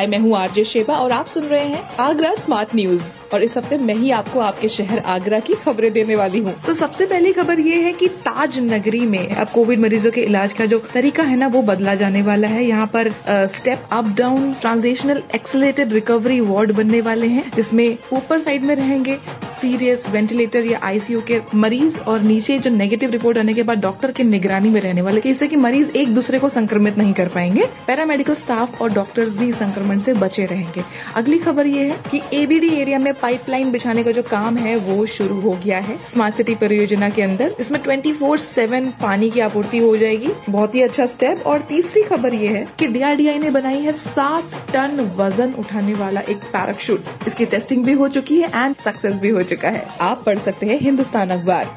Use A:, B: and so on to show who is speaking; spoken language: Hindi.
A: हाय, मैं हूँ आरजे शेबा और आप सुन रहे हैं आगरा स्मार्ट न्यूज़। और इस हफ़्ते मैं ही आपको आपके शहर आगरा की खबरें देने वाली हूँ। तो सबसे पहली खबर ये है कि ताज नगरी में अब कोविड मरीजों के इलाज का जो तरीका है ना, वो बदला जाने वाला है। यहाँ पर step up down transitional accelerated recovery ward बनने वाले हैं। जिसमें ऊपर साइड में रहेंगे सीरियस वेंटिलेटर या आईसीयू के मरीज़ और नीचे जो नेगेटिव रिपोर्ट आने के बाद डॉक्टर की निगरानी में रहने वाले। इससे की मरीज़ एक दूसरे को संक्रमित नहीं कर पाएँगे। पैरामेडिकल स्टाफ और डॉक्टर्स भी संक्रमण से बचे रहेंगे। अगली खबर ये है कि एबीडी एरिया में पाइपलाइन बिछाने का जो काम है, वो शुरू हो गया है। स्मार्ट सिटी परियोजना के अंदर, इसमें ट्वेंटी फोर सेवन पानी की आपूर्ति हो जाएगी। बहुत ही अच्छा स्टेप और तीसरी खबर ये है कि डीआरडीआई ने बनाई है सात टन वज़न उठाने वाला एक पैराशूट इसकी टेस्टिंग भी हो चुकी है एंड सक्सेस भी हो चुका है। आप पढ़ सकते हैं हिंदुस्तान अखबार।